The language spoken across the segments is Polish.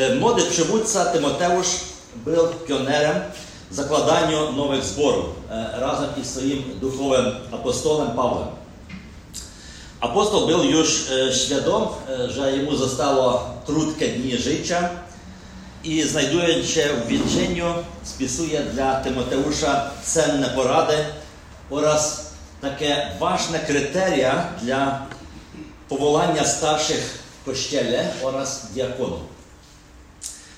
E, Młody przywódca Tymoteusz był pionerem w zakładaniu nowych zborów e, razem i swoim duchowym apostolem Pawłem. Apostol był już e, świadom, e, że jemu zostało krótkie dni życia i znajdując się w więzieniu spisuje dla Tymoteusza cenne porady oraz takie ważne kryteria dla powołania starszych w kościele oraz diakonów.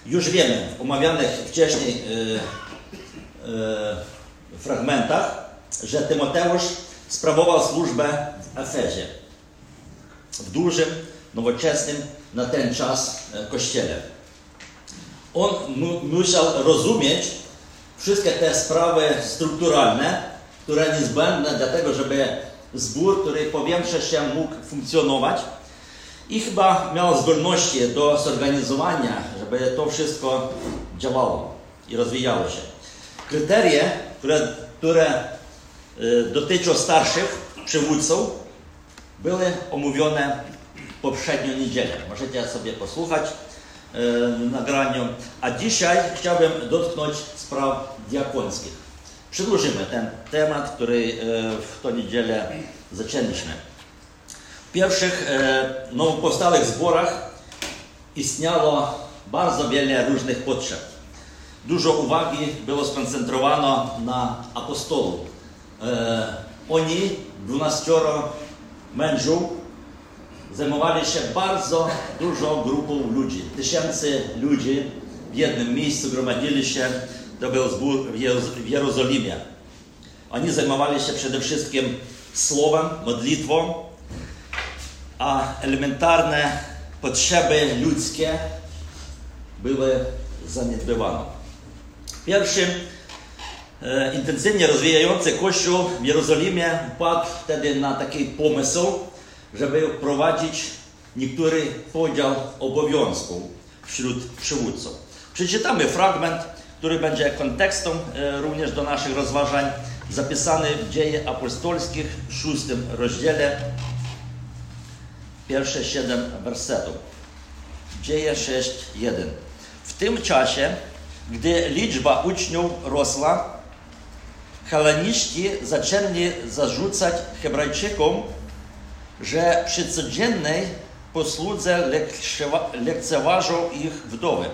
Już wiemy w omawianych wcześniej e, e, fragmentach, że Tymoteusz sprawował służbę w Efezie, w dużym, nowoczesnym na ten czas e, kościele. On mu, musiał rozumieć wszystkie te sprawy strukturalne, które niezbędne dla tego, żeby zbór, który powiększa się, mógł funkcjonować. I chyba miał zdolności do zorganizowania, żeby to wszystko działało i rozwijało się. Kryteria, które, które y, dotyczą starszych przywódców, były omówione poprzednią niedzielę. Możecie sobie posłuchać y, nagraniu. A dzisiaj chciałbym dotknąć spraw diakonskich. Przedłużymy ten temat, który y, w tą niedzielę zaczęliśmy. Pierwszych e, nowopowstałych zborach istniało bardzo wiele różnych potrzeb. Dużo uwagi było skoncentrowano na apostolów. E, oni, dwunaścioro mężów, zajmowali się bardzo dużą grupą ludzi. Tysięcy ludzi w jednym miejscu gromadzili się. To był zbór w Jerozolimie. Oni zajmowali się przede wszystkim słowem, modlitwą, a elementarne potrzeby ludzkie były zaniedbywane. Pierwszy e, intensywnie rozwijający kościół w Jerozolimie wpadł wtedy na taki pomysł, żeby wprowadzić niektóry podział obowiązków wśród przywódców. Przeczytamy fragment, który będzie kontekstem e, również do naszych rozważań, zapisany w Dzieje Apostolskich w szóstym rozdziale, pierwsze siedem wersetów. Dzieje 6:1. W tym czasie, gdy liczba uczniów rosła, heleniści zaczęli zarzucać Hebrajczykom, że przy codziennej posłudze lekcewa- lekceważą ich wdowy.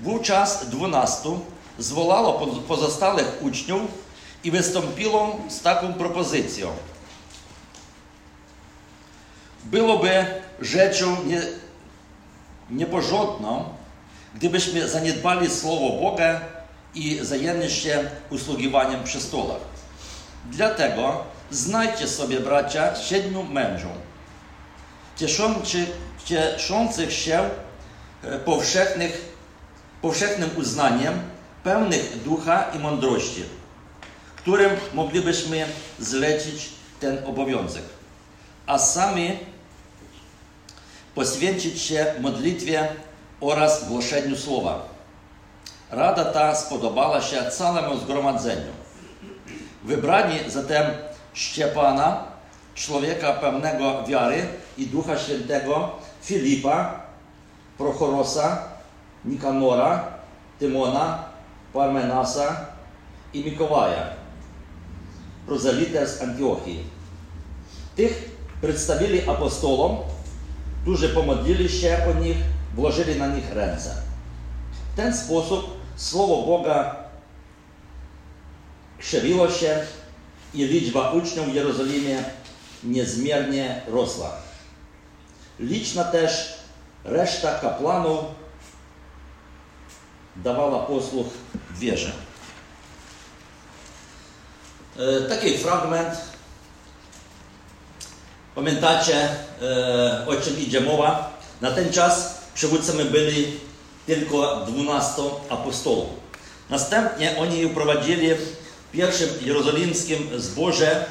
Wówczas dwunastu zwołało po- pozostałych uczniów i wystąpiło z taką propozycją. Byłoby rzeczą nie, nieporządną, gdybyśmy zaniedbali Słowo Boga i zajęli się usługiwaniem przy stolach. Dlatego znajdźcie sobie, bracia, siedmiu mężów, cieszący, cieszących się e, powszechnych, powszechnym uznaniem, pełnych ducha i mądrości, którym moglibyśmy zlecić ten obowiązek, a sami poświęcić się modlitwie oraz głoszeniu słowa. Rada ta spodobała się całemu zgromadzeniu. Wybrani zatem Szczepana, człowieka pełnego wiary i Ducha Świętego, Filipa, Prochorosa, Nikanora, Tymona, Parmenasa i Mikołaja, prozelitę z Antiochii. Tych przedstawili apostolom, którzy pomodlili się o nich, włożyli na nich ręce. W ten sposób Słowo Boga krzewiło się i liczba uczniów w Jerozolimie niezmiernie rosła. Liczna też reszta kapłanów dawała posłuch wierze. Taki fragment. Pamiętacie, e, o czym idzie mowa? Na ten czas przywódcami byli tylko 12 apostolów. Następnie oni uprowadzili w pierwszym jerozolimskim zborze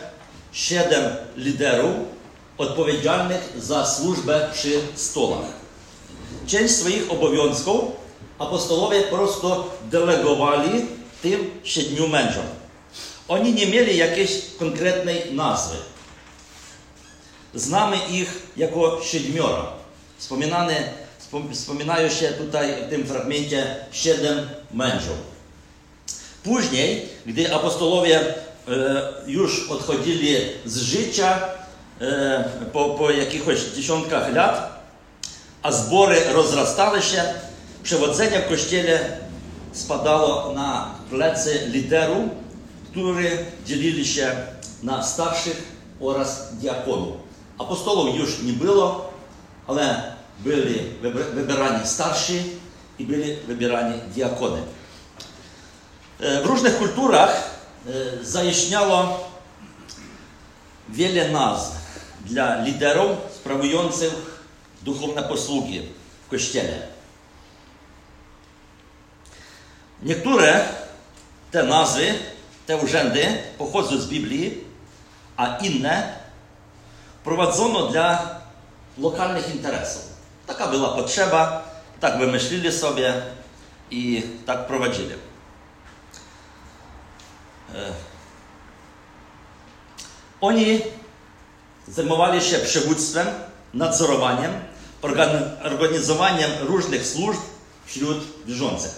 siedem liderów odpowiedzialnych za służbę przy stolach. Część swoich obowiązków apostolowie po prostu delegowali tym siedmiu mężom. Oni nie mieli jakiejś konkretnej nazwy. Tutaj w tym fragmencie siedem mężów. Później, gdy apostolowie e, już odchodzili z życia e, po, po jakichś dziesiątkach lat, a zbory rozrastały się, przewodzenie w kościele spadało na plecy liderów, którzy dzielili się na starszych oraz diakonów. Już nie było, ale byli wybierani starsi i byli wybierani diakony. W różnych kulturach zaistniało wiele nazw dla liderów sprawujących duchowne posługi w kościele. Niektóre te nazwy, te urzędy pochodzą z Biblii, a inne prowadzono dla lokalnych interesów. Taka była potrzeba, tak wymyślili sobie i tak prowadzili. Oni zajmowali się przywództwem, nadzorowaniem, organizowaniem różnych służb wśród wierzących.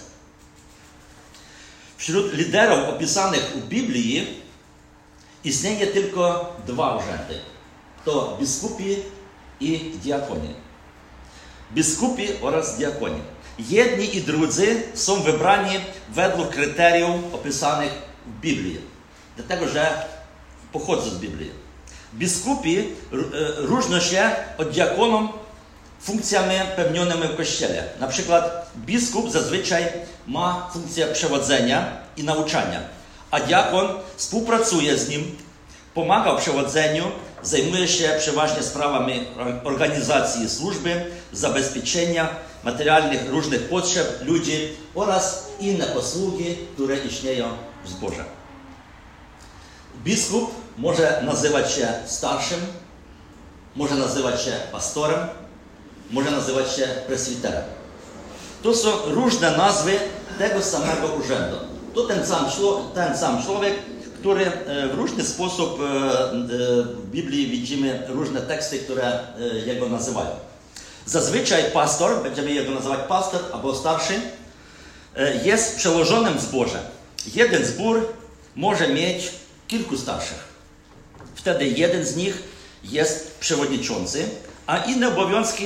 Wśród liderów opisanych w Biblii istnieje tylko dwa urzędy. To biskupi i diakoni. Biskupi oraz diakoni. Jedni i drudzy są wybrani według kryteriów opisanych w Biblii. Dlatego, że pochodzą z Biblii. Biskupi różnią się od diakonów funkcjami pełnionymi w kościele. Na przykład biskup zazwyczaj ma funkcję przewodzenia i nauczania, a diakon współpracuje z nim, pomaga w przewodzeniu, zajmuje się przeważnie sprawami organizacji służby, zabezpieczenia materialnych różnych potrzeb ludzi oraz inne posługi, które istnieją w zborze. Biskup może nazywać się starszym, może nazywać się pastorem, może nazywać się presbiterem. To są różne nazwy tego samego urzędu. To ten sam, ten sam człowiek, który w różny sposób w Biblii widzimy różne teksty, które jego nazywają. Zazwyczaj pastor, będziemy jego nazywać pastor albo starszy, jest przełożonym zborze. Jeden zbór może mieć kilku starszych. Wtedy jeden z nich jest przewodniczący, a inne obowiązki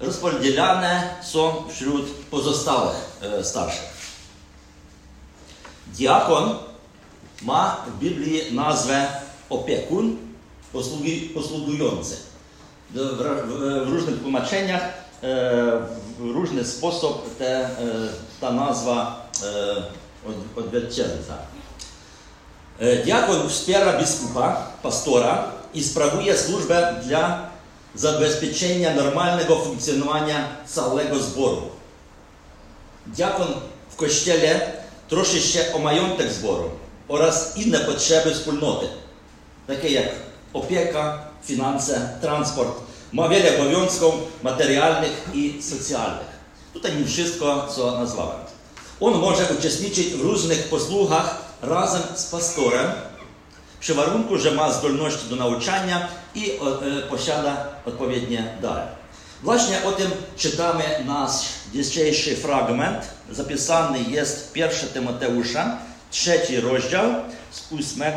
rozpodzielane są wśród pozostałych starszych. Diakon ma w Biblii nazwę opiekun, posługi, posługujący. W, w, w różnych tłumaczeniach w różny sposób te, ta nazwa odzwierciedla. Diakon wspiera biskupa, pastora i sprawuje służbę dla zabezpieczenia normalnego funkcjonowania całego zboru. Diakon w kościele troszczy się o majątek zboru oraz inne potrzeby wspólnoty, takie jak opieka, finanse, transport. Ma wiele obowiązków materialnych i socjalnych. Tutaj nie wszystko, co nazwałem. On może uczestniczyć w różnych posługach razem z pastorem, przy warunku, że ma zdolności do nauczania i e, posiada odpowiednie dary. Właśnie o tym czytamy nasz dzisiejszy fragment. Zapisany jest 1 Tymoteusza, trzeci rozdział, z 8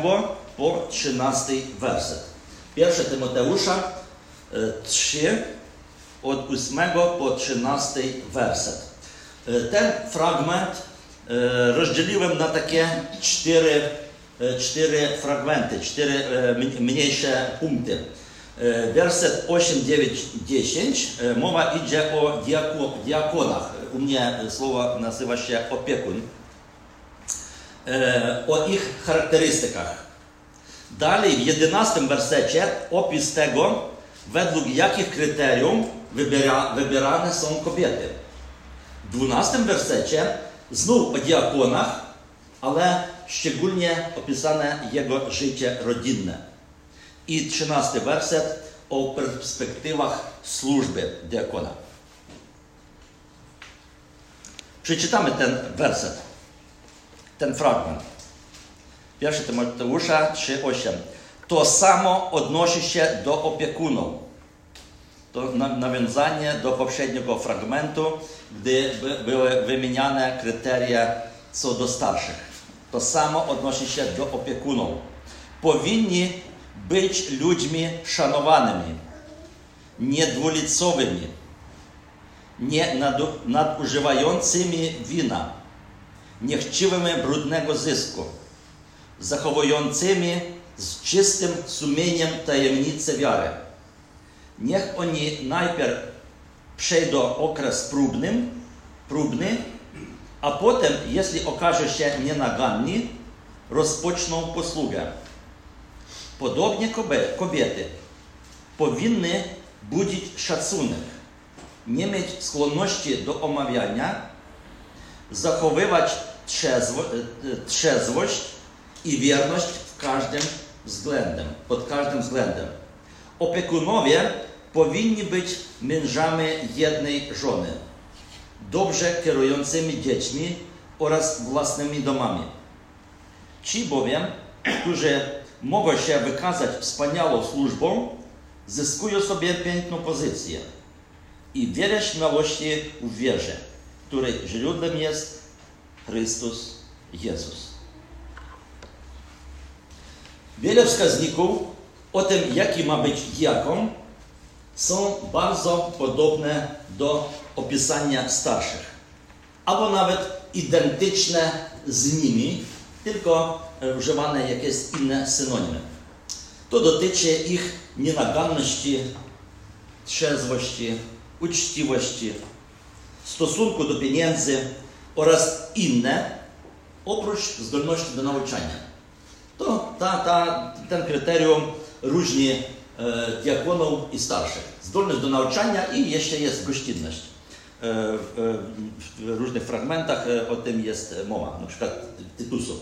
po 13 werset. 1 Tymoteusza 3, od 8 po 13 werset. Ten fragment rozdzieliłem na takie cztery, cztery fragmenty, cztery mniejsze punkty. Werset 8, 9, 10. Mowa idzie o diakonach. U mnie słowo nazywa się opiekun. O ich charakterystykach. Dalej w 11 wersecie opis tego, według jakich kryterium wybiera, wybierane są kobiety. W 12 wersecie znów o diakonach, ale szczególnie opisane jego życie rodzinne. I 13 werset o perspektywach służby diakona. Przeczytamy ten werset, ten fragment. 1 Tymoteusza 3,8. To samo odnosi się do opiekunów. to nawiązanie do poprzedniego fragmentu, gdy były wymieniane kryteria co do starszych. To samo odnosi się do opiekunów. Powinni być ludźmi szanowanymi, niedwulicowymi, nie nadużywającymi wina, niechciwymi brudnego zysku, zachowującymi z czystym sumieniem tajemnicę wiary. Niech oni najpierw przejdą okres próbny, próbny, a potem, jeśli okaże się nienaganni, rozpoczną posługę. Podobnie kobiety powinny budzić szacunek, nie mieć skłonności do omawiania, zachowywać trzezwo, trzezwość i wierność w każdym względem, pod każdym względem. Opiekunowie powinni być mężami jednej żony, dobrze kierującymi dziećmi oraz własnymi domami. Ci bowiem, którzy mogą się wykazać wspaniałą służbą, zyskują sobie piękną pozycję i wiele śmiałości w wierze, której źródłem jest Chrystus Jezus. Wiele wskaźników o tym, jaki ma być diakon, są bardzo podobne do opisania starszych, albo nawet identyczne z nimi, tylko używane jakieś inne synonimy. To dotyczy ich nienaganności, trzeźwości, uczciwości, stosunku do pieniędzy oraz inne, oprócz zdolności do nauczania. To ta, ta, ten kryterium różni e, diakonów i starszych. Zdolność do nauczania i jeszcze jest gościnność. E, e, w różnych fragmentach e, o tym jest mowa, na przykład Tytusu.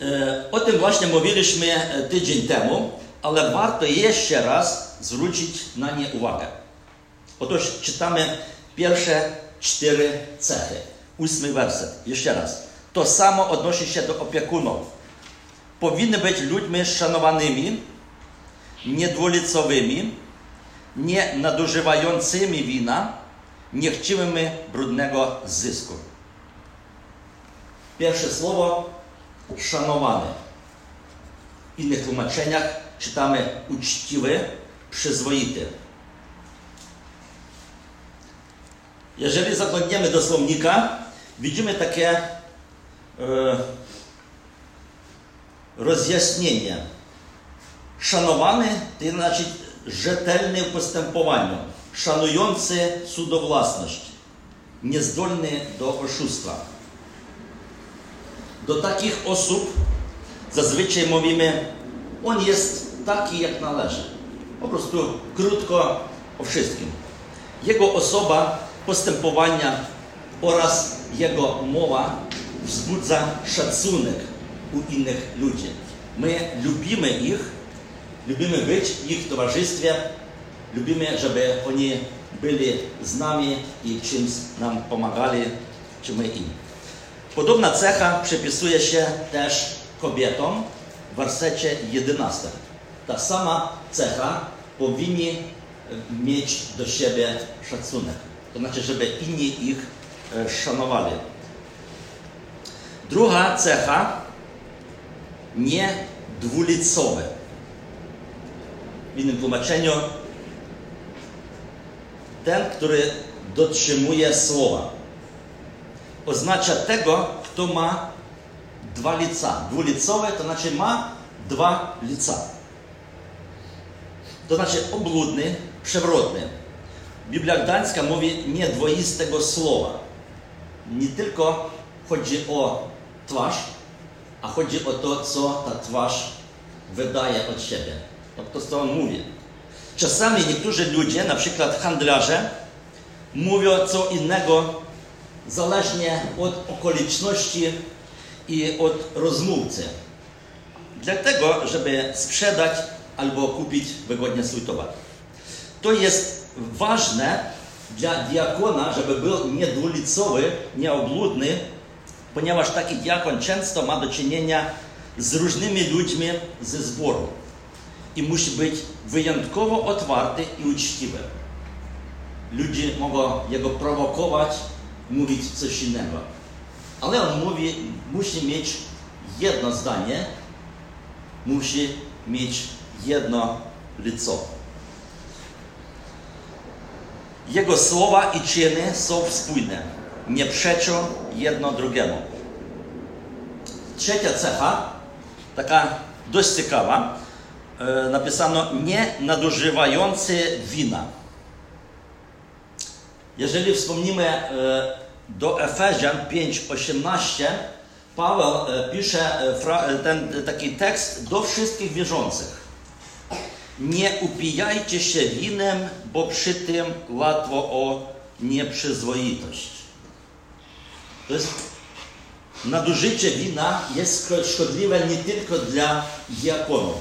E, o tym właśnie mówiliśmy e, tydzień temu, ale warto jeszcze raz zwrócić na nie uwagę. Otóż czytamy pierwsze cztery cechy. Ósmy werset. Jeszcze raz. To samo odnosi się do opiekunów powinny być ludźmi szanowanymi, niedwulicowymi, nie nadużywającymi wina, niechciwymi brudnego zysku. Pierwsze słowo szanowany. W innych tłumaczeniach czytamy uczciwy, przyzwoity. Jeżeli zaglądniemy do słownika, widzimy takie e, rozjaśnienie. Szanowany to znaczy rzetelny w postępowaniu, szanujący cudowłasność, niezdolny do oszustwa. Do takich osób zazwyczaj mówimy, on jest taki jak należy. Po prostu krótko o wszystkim. Jego osoba, postępowania oraz jego mowa wzbudza szacunek u innych ludzi. My lubimy ich, lubimy być w ich towarzystwie, lubimy, żeby oni byli z nami i czymś nam pomagali, czy my im. Podobna cecha przypisuje się też kobietom w wersecie 11. Ta sama cecha powinni mieć do siebie szacunek. To znaczy, żeby inni ich szanowali. Druga cecha nie dwulicowe. W innym tłumaczeniu ten, który dotrzymuje słowa. Oznacza tego, kto ma dwa lica. Dwulicowe to znaczy ma dwa lica. To znaczy obludny, przewrotny. Biblia Gdańska mówi nie dwoistego słowa. Nie tylko chodzi o twarz, a chodzi o to, co ta twarz wydaje od siebie. To, co on mówi. Czasami niektórzy ludzie, na przykład handlarze, mówią co innego zależnie od okoliczności i od rozmówcy. Dlatego, żeby sprzedać albo kupić wygodnie swój towar. To jest ważne dla diakona, żeby był niedwulicowy, nieobludny, ponieważ taki diakon często ma do czynienia z różnymi ludźmi ze zboru. i musi być wyjątkowo otwarty i uczciwy. Ludzie mogą jego prowokować, mówić coś innego. Ale on mówi, musi mieć jedno zdanie, musi mieć jedno lico. Jego słowa i czyny są spójne, nie przeczą jedno drugiemu. Trzecia cecha, taka dość ciekawa, e, napisano nie nadużywający wina. Jeżeli wspomnimy e, do Efezjan 5:18, Paweł e, pisze ten taki tekst do wszystkich wierzących. Nie upijajcie się winem, bo przy tym łatwo o nieprzyzwoitość. To jest nadużycie wina jest szkodliwe nie tylko dla diakonów,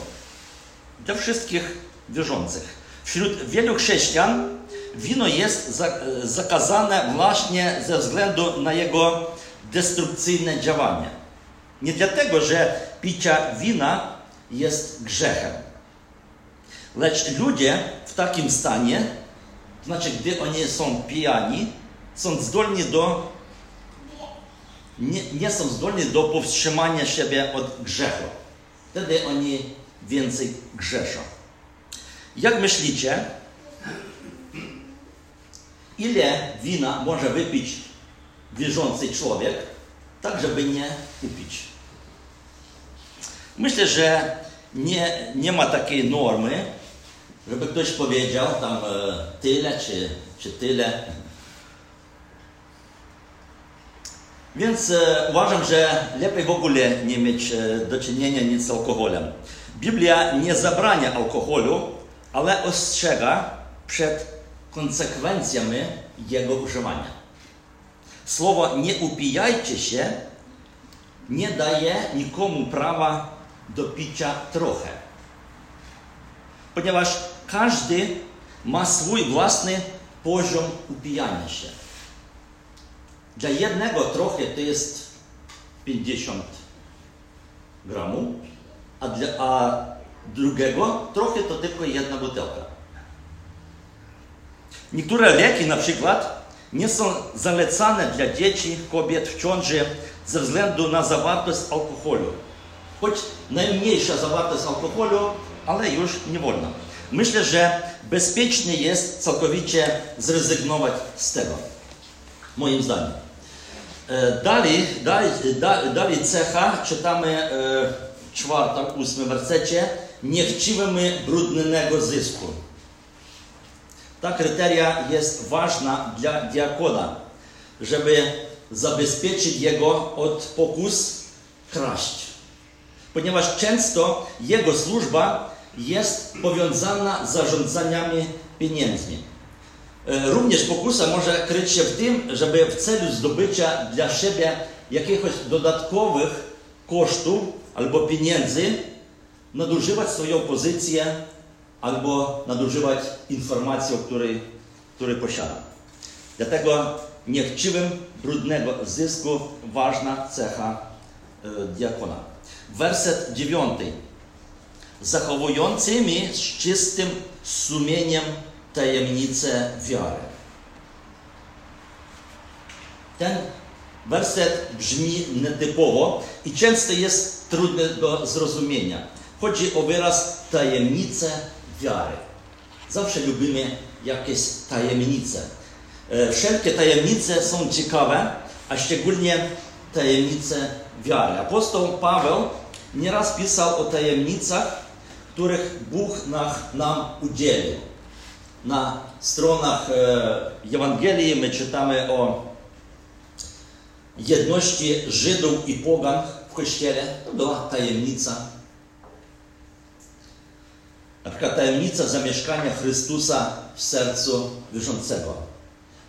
dla wszystkich wierzących. Wśród wielu chrześcijan wino jest zakazane właśnie ze względu na jego destrukcyjne działanie. Nie dlatego, że picia wina jest grzechem. Lecz ludzie w takim stanie, to znaczy gdy oni są pijani, są zdolni do nie, nie są zdolni do powstrzymania siebie od grzechu. Wtedy oni więcej grzeszą. Jak myślicie, ile wina może wypić wierzący człowiek, tak żeby nie upić? Myślę, że nie, nie ma takiej normy, żeby ktoś powiedział tam e, tyle czy, czy tyle. Więc e, uważam, że lepiej w ogóle nie mieć e, do czynienia nic z alkoholem. Biblia nie zabrania alkoholu, ale ostrzega przed konsekwencjami jego używania. Słowo nie upijajcie się nie daje nikomu prawa do picia trochę. Ponieważ każdy ma swój własny poziom upijania się. Dla jednego trochę to jest 50 gramów, a dla a drugiego trochę to tylko jedna butelka. Niektóre leki na przykład nie są zalecane dla dzieci, kobiet w ciąży ze względu na zawartość alkoholu. Choć najmniejsza zawartość alkoholu, ale już nie wolno. Myślę, że bezpiecznie jest całkowicie zrezygnować z tego. Moim zdaniem. Dalej, dalej, dalej cecha, czytamy czwartym, ósmym wersecie, nie chciwimy brudnego zysku. Ta kryteria jest ważna dla diakona, żeby zabezpieczyć jego od pokus kraść. Ponieważ często jego służba jest powiązana z zarządzaniami pieniędzmi. Również pokusa może kryć się w tym, żeby w celu zdobycia dla siebie jakiegoś dodatkowych kosztów albo pieniędzy nadużywać swoją pozycję albo nadużywać informacji, której, której posiada. Dlatego niechciwym brudnego zysku ważna cecha e, diakona. Werset dziewiąty. Zachowującymi z czystym sumieniem tajemnicę wiary. Ten werset brzmi nietypowo i często jest trudny do zrozumienia. Chodzi o wyraz tajemnice wiary. Zawsze lubimy jakieś tajemnice. E, wszelkie tajemnice są ciekawe, a szczególnie tajemnice wiary. Apostoł Paweł nieraz pisał o tajemnicach, których Bóg nam udzielił. Na stronach e, Ewangelii my czytamy o jedności Żydów i Pogan w Kościele. To była tajemnica na przykład tajemnica zamieszkania Chrystusa w sercu wierzącego.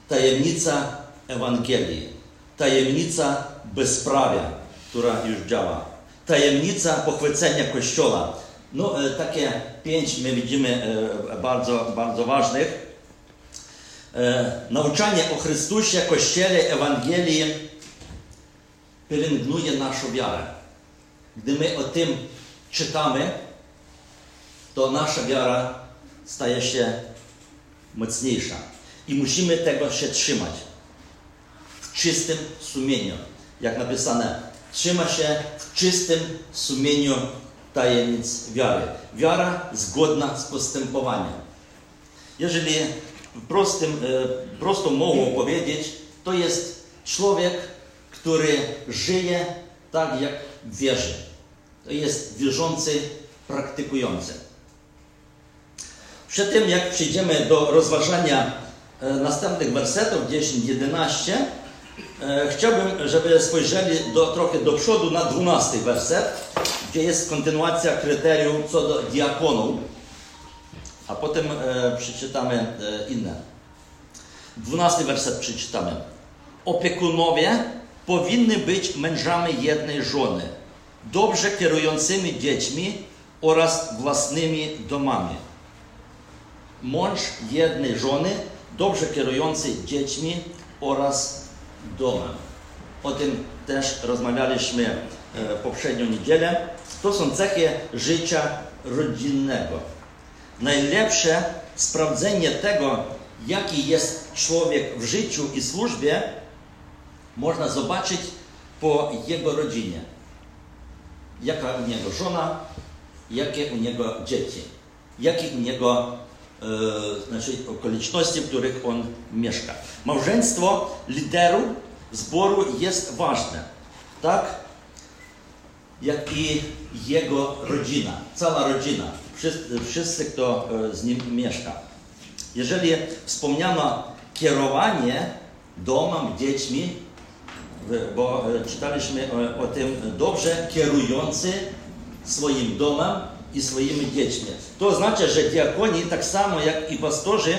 Tajemnica Ewangelii. Tajemnica bezprawia, która już działa. Tajemnica pochwycenia Kościoła. No, e, takie pięć my widzimy e, bardzo, bardzo ważnych. E, nauczanie o Chrystusie, Kościele, Ewangelii pielęgnuje naszą wiarę. Gdy my o tym czytamy, to nasza wiara staje się mocniejsza. I musimy tego się trzymać. W czystym sumieniu. Jak napisane, trzyma się w czystym sumieniu tajemnic wiary. Wiara zgodna z postępowaniem. Jeżeli prostym, e, prostą mową powiedzieć, to jest człowiek, który żyje tak, jak wierzy. To jest wierzący, praktykujący. Przed tym, jak przejdziemy do rozważania e, następnych wersetów 10-11, e, chciałbym, żeby spojrzeli do, trochę do przodu na 12 werset, gdzie jest kontynuacja kryterium co do diakonów, a potem e, przeczytamy e, inne. 12 werset przeczytamy. Opiekunowie powinny być mężami jednej żony, dobrze kierującymi dziećmi oraz własnymi domami. Mąż jednej żony, dobrze kierujący dziećmi oraz domem. O tym też rozmawialiśmy e, poprzednią niedzielę. To są cechy życia rodzinnego. Najlepsze sprawdzenie tego, jaki jest człowiek w życiu i służbie, można zobaczyć po jego rodzinie. Jaka u niego żona, jakie u niego dzieci, jakie u niego e, znaczy okoliczności, w których on mieszka. Małżeństwo liderów zboru jest ważne, tak jak i jego rodzina, cała rodzina, wszyscy, kto e, z nim mieszka. Jeżeli wspomniano kierowanie domem, dziećmi, bo e, czytaliśmy o, o tym dobrze kierujący swoim domem i swoimi dziećmi. To oznacza, że diakoni, tak samo jak i pastorzy,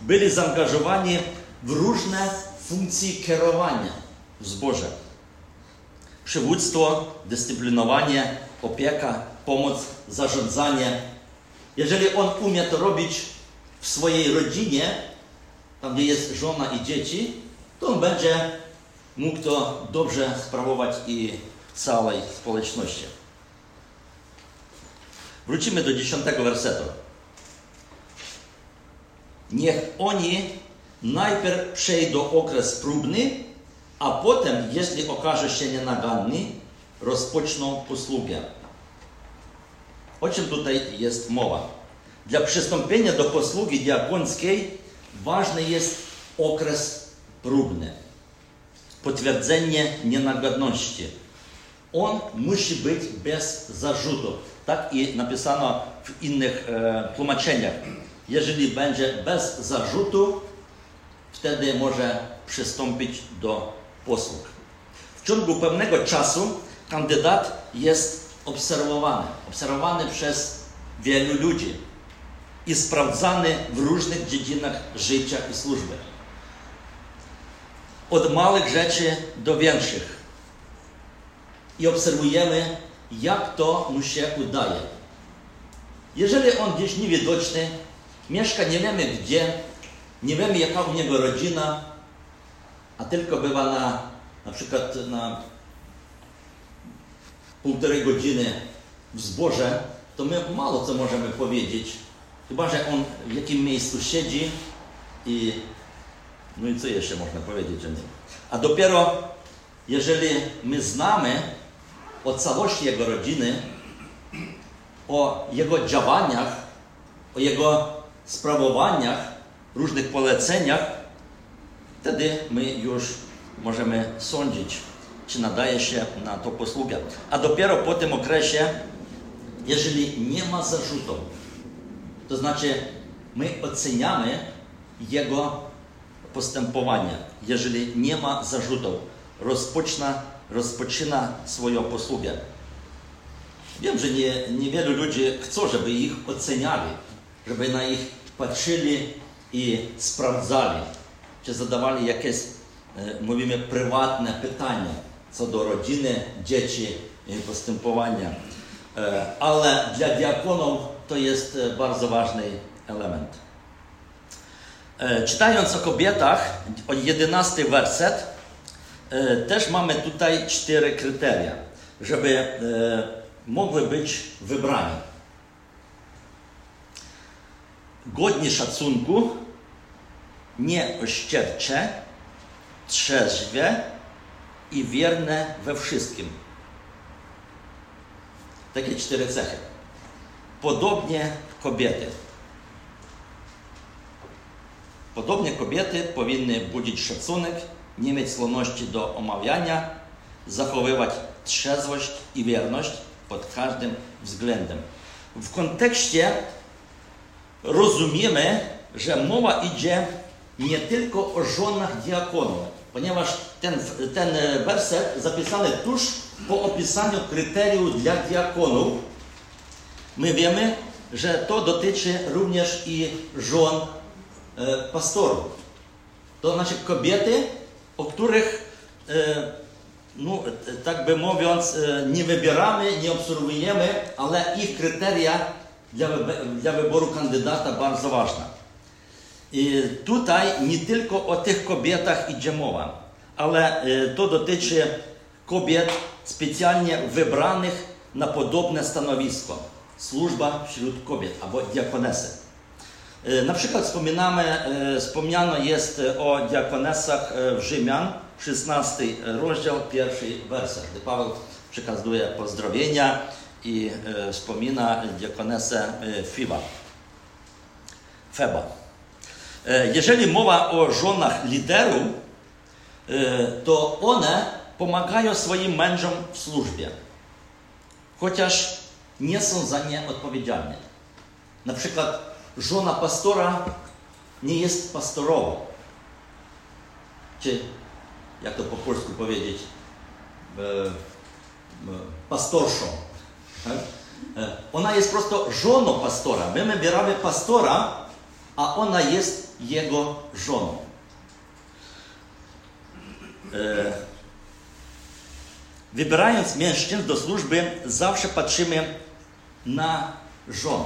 byli zaangażowani w różne kierowania w zborze. Przywództwo, dyscyplinowanie, opieka, pomoc, zarządzanie. Jeżeli on umie to robić w swojej rodzinie, tam gdzie jest żona i dzieci, to on będzie mógł to dobrze sprawować i w całej społeczności. Wrócimy do dziesiątego wersetu. Niech oni najpierw przejdą okres próbny, a potem, jeśli okaże się nienaganny, rozpoczną posługę. O czym tutaj jest mowa? Dla przystąpienia do posługi diakońskiej ważny jest okres próbny. Potwierdzenie nienagodności. On musi być bez zarzutu. Tak i napisano w innych e, tłumaczeniach. Jeżeli będzie bez zarzutu, wtedy może przystąpić do posług. W ciągu pewnego czasu kandydat jest obserwowany, obserwowany przez wielu ludzi i sprawdzany w różnych dziedzinach życia i służby. Od małych rzeczy do większych. I obserwujemy, jak to mu się udaje. Jeżeli on gdzieś niewidoczny, mieszka nie wiemy gdzie, nie wiemy jaka u niego rodzina, a tylko bywa na, na przykład na półtorej godziny w zborze, to my mało co możemy powiedzieć. Chyba, że on w jakim miejscu siedzi i no i co jeszcze można powiedzieć o nim. A dopiero jeżeli my znamy o całości jego rodziny, o jego działaniach, o jego sprawowaniach, różnych poleceniach, wtedy my już możemy sądzić, czy nadaje się na to posługę. A dopiero po tym okresie, jeżeli nie ma zarzutów, to znaczy my oceniamy jego postępowanie. Jeżeli nie ma zarzutów, rozpoczyna, rozpoczyna swoją posługę. Wiem, że nie, niewielu ludzi chcą, żeby ich oceniali, żeby na ich patrzyli i sprawdzali, czy zadawali jakieś, e, mówimy, prywatne pytania co do rodziny, dzieci i postępowania. E, ale dla diakonów to jest e, bardzo ważny element. Czytając o kobietach, o 11 werset, też mamy tutaj cztery kryteria, żeby mogły być wybrane. godni szacunku, nieościercze, trzeźwe i wierne we wszystkim. Takie cztery cechy. Podobnie kobiety. Podobnie kobiety powinny budzić szacunek, nie mieć skłonności do omawiania, zachowywać trzeźwość i wierność pod każdym względem. W kontekście rozumiemy, że mowa idzie nie tylko o żonach diakonów, ponieważ ten, ten werset zapisany tuż po opisaniu kryteriów dla diakonów, my wiemy, że to dotyczy również i żon e, pastorów. To znaczy kobiety, o których, e, no, tak by mówiąc, e, nie wybieramy, nie obserwujemy, ale ich kryteria dla, dla wyboru kandydata bardzo ważne. I tutaj nie tylko o tych kobietach idzie mowa, ale to dotyczy kobiet specjalnie wybranych na podobne stanowisko. Służba wśród kobiet albo diakonesy. Na przykład wspominamy, wspomniano jest o diakonesach w Rzymian, 16 rozdział, pierwszy werset, gdy Paweł przekazuje pozdrowienia i wspomina diakonesę Fiba. Feba. Jeżeli mowa o żonach liderów, to one pomagają swoim mężom w służbie, chociaż nie są za nie odpowiedzialne. Na przykład żona pastora nie jest pastorową. Czy, jak to po polsku powiedzieć, pastorszą. Ona jest prosto żoną pastora. My wybieramy pastora, a ona jest jego żoną. Wybierając mężczyzn do służby, zawsze patrzymy na żon.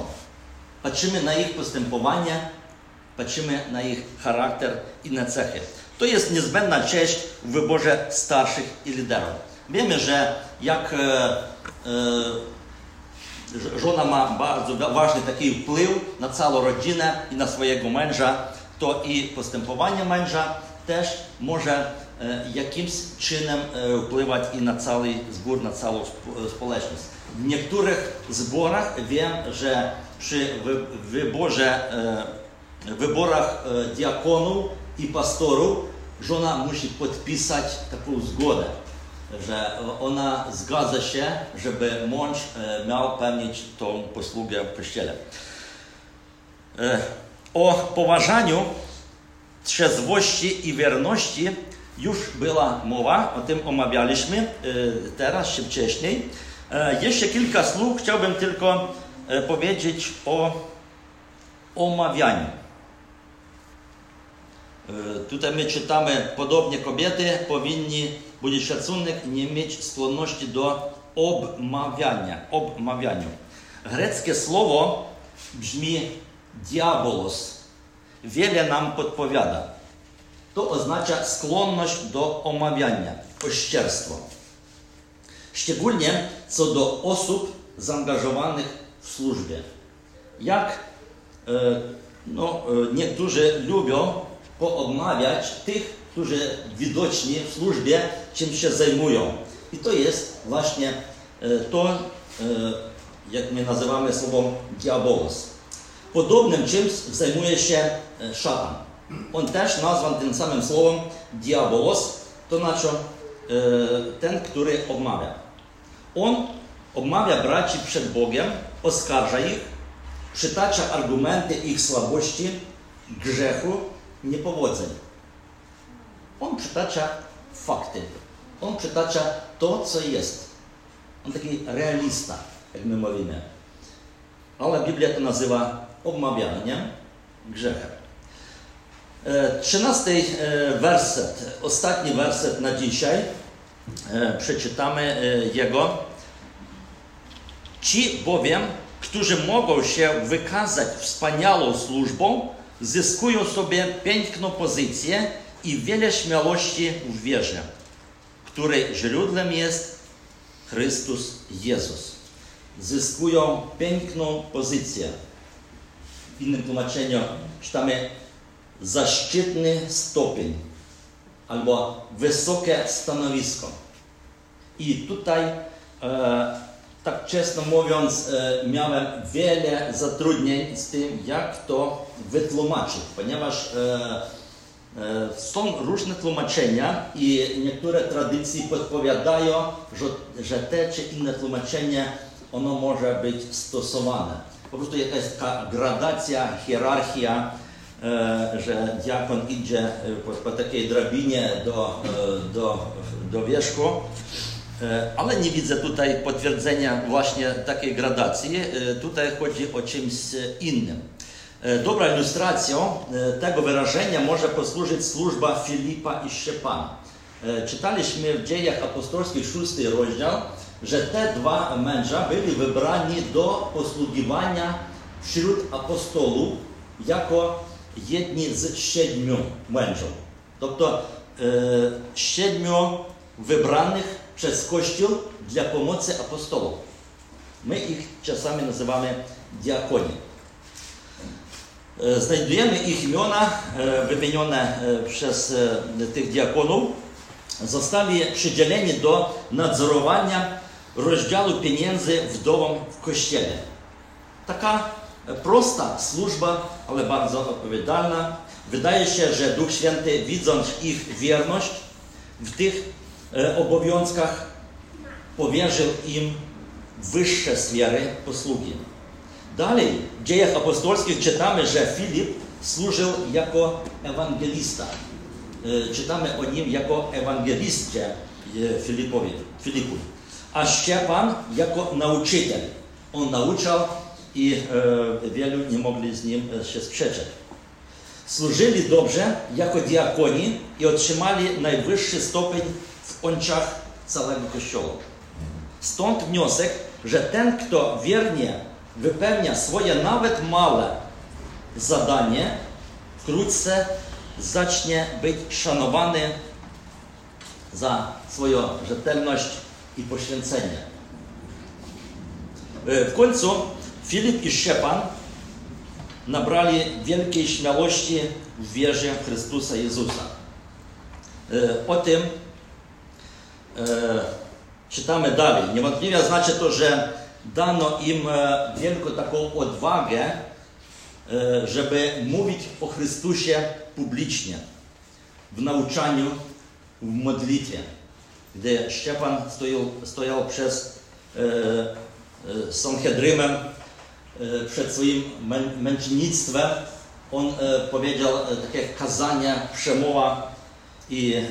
Patrzymy na ich postępowanie, patrzymy na ich charakter i na cechy. To jest niezbędna część w wyborze starszych i liderów. Wiemy, że jak e, e, żona ma bardzo ważny taki wpływ na całą rodzinę i na swojego męża, to i postępowanie męża też może jakimś czynem wpływać i na cały zbór, na całą społeczność. W niektórych zborach wiem, że przy wyborze, wyborach diakonów i pastorów żona musi podpisać taką zgodę, że ona zgadza się, żeby mąż miał pełnić tą posługę w kościele. O poważaniu, trzeźwości i wierności już była mowa, o tym omawialiśmy teraz czy wcześniej. Jeszcze kilka słów chciałbym tylko powiedzieć o omawianiu. Tutaj my czytamy, podobnie kobiety powinni budzić szacunek i nie mieć skłonności do obmawiania. obmawianiu. Greckie słowo brzmi diabolos. Wiele nam podpowiada. To oznacza skłonność do omawiania, ościerstwo. Szczególnie co do osób zaangażowanych w służbie. Jak e, no, e, niektórzy lubią poodmawiać tych, którzy widoczni w służbie czym się zajmują. I to jest właśnie e, to, jak my nazywamy słowem diabolos. Podobnym czymś zajmuje się szatan. On też nazwan tym samym słowem diabolos, to znaczy ten, który obmawia. On obmawia braci przed Bogiem, oskarża ich, przytacza argumenty ich słabości, grzechu, niepowodzeń. On przytacza fakty. On przytacza to, co jest. On taki realista, jak my mówimy. Ale Biblia to nazywa obmawianiem grzechem. Trzynasty werset, ostatni werset na dzisiaj. Przeczytamy jego. Ci bowiem, którzy mogą się wykazać wspaniałą służbą, zyskują sobie piękną pozycję i wiele śmiałości w wierze, której źródłem jest Chrystus Jezus. Zyskują piękną pozycję. w innym tłumaczeniu czytamy zaszczytny stopień albo wysokie stanowisko. I tutaj, e, tak czesno mówiąc, e, miałem wiele zatrudnień z tym, jak to wytłumaczyć, ponieważ e, e, są różne tłumaczenia i niektóre tradycje podpowiadają, że, że te czy inne tłumaczenie ono może być stosowane. Po prostu jakaś taka gradacja, hierarchia, że diakon idzie po, po takiej drabinie do, do, do wierzchu, ale nie widzę tutaj potwierdzenia właśnie takiej gradacji. E, Tutaj chodzi o czymś innym. E, Dobrą ilustracją e, tego wyrażenia może posłużyć służba Filipa i Szczepana. E, Czytaliśmy w dziejach apostolskich szósty rozdział, że te dwa męża byli wybrani do posługiwania wśród apostołów jako jedni z siedmiu mężów. Тобто e, siedmiu wybranych My ich czasami nazywamy diakoni. E, Znajdujemy ich imiona e, wymienione e, przez e, tych diakonów. Zostali przydzieleni do nadzorowania rozdziału pieniędzy wdowom w kościele. Taka e, prosta służba, ale bardzo odpowiedzialna. Wydaje się, że Duch Święty, widząc ich wierność w tych e, obowiązkach, powierzył im wyższe sfery posługi. Dalej, w dziejach apostolskich czytamy, że Filip służył jako ewangelista. E, Czytamy o nim jako ewangelistie e, Filipowi, Filipu. A Szczepan jako nauczyciel. On nauczał i e, wielu nie mogli z nim e, się sprzeczać. Służyli dobrze jako diakoni i otrzymali najwyższy stopień w oczach całego Kościoła. Stąd wniosek, że ten, kto wiernie wypełnia swoje nawet małe zadanie, wkrótce zacznie być szanowany za swoją rzetelność i poświęcenie. E, W końcu Filip i Szczepan nabrali wielkiej śmiałości w wierze w Chrystusa Jezusa. E, O tym czytamy dalej. Niewątpliwie znaczy to, że dano im e, wielką taką odwagę, e, żeby mówić o Chrystusie publicznie, w nauczaniu, w modlitwie. Gdy Szczepan stojął, stojął przed e, e, Sanhedrymem, e, przed swoim mę, męczennictwem, on e, powiedział e, takie kazanie, przemowa i e,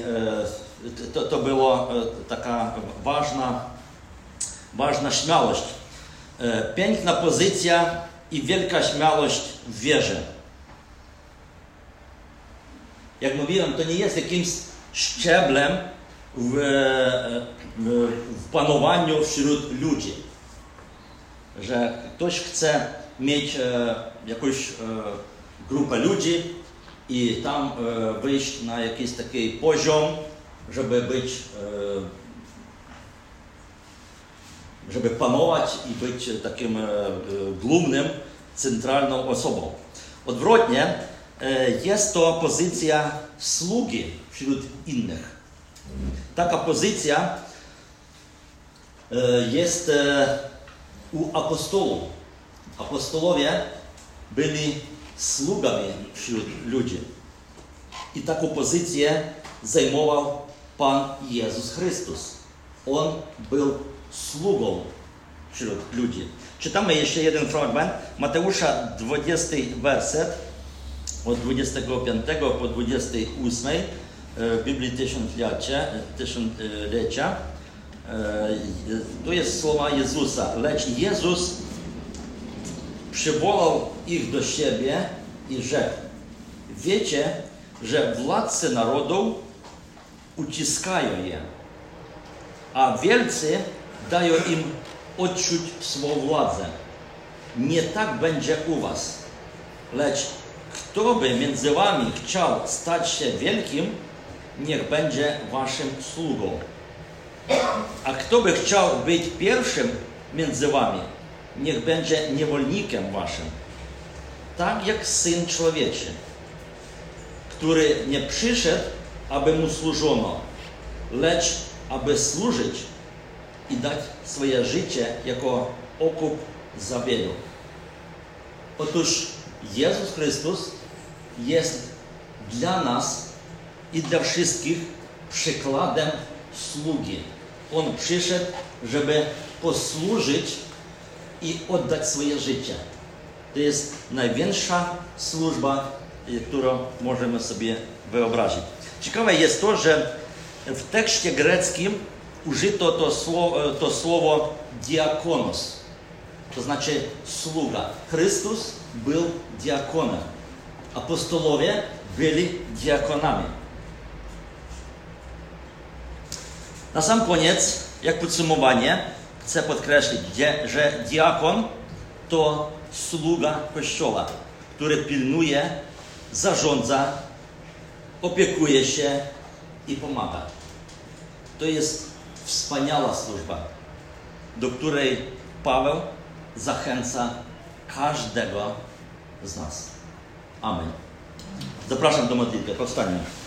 to, to było e, taka ważna, ważna śmiałość. E, Piękna pozycja i wielka śmiałość w wierze. Jak mówiłem, to nie jest jakimś szczeblem w, w, w panowaniu wśród ludzi. Że ktoś chce mieć e, jakąś e, grupę ludzi i tam e, wyjść na jakiś taki poziom, żeby być, e, żeby panować i być takim e, głównym, centralną osobą. Odwrotnie, e, jest to pozycja sługi wśród innych. Taka pozycja jest u apostołów. Apostołowie byli sługami wśród ludzi. I taką pozycję zajmował Pan Jezus Chrystus. On był sługą wśród ludzi. Czytamy jeszcze jeden fragment. Mateusza 20 werset od 25 po 28 e, w Biblii Tysiąclecia. tysiąclecia. E, Tu jest słowa Jezusa. Lecz Jezus przywołał ich do siebie i rzekł: Wiecie, że władcy narodów uciskają je, a wielcy dają im odczuć swą władzę. Nie tak będzie u was. Lecz kto by między wami chciał stać się wielkim, niech będzie waszym sługą. A kto by chciał być pierwszym między wami, niech będzie niewolnikiem waszym. tak jak Syn Człowieczy, który nie przyszedł, aby mu służono, lecz aby służyć i dać swoje życie jako okup za wielu. Otóż Jezus Chrystus jest dla nas i dla wszystkich przykładem sługi. On przyszedł, żeby posłużyć i oddać swoje życie. To jest największa służba, którą możemy sobie wyobrazić. Ciekawe jest to, że w tekście greckim użyto to słowo, to słowo diakonos, to znaczy sługa. Chrystus był diakonem. Apostolowie byli diakonami. Na sam koniec, jak podsumowanie, chcę podkreślić, że diakon to sługa Kościoła, który pilnuje, zarządza, opiekuje się i pomaga. To jest wspaniała służba, do której Paweł zachęca każdego z nas. Amen. Zapraszam do modlitwy. Powstaniemy.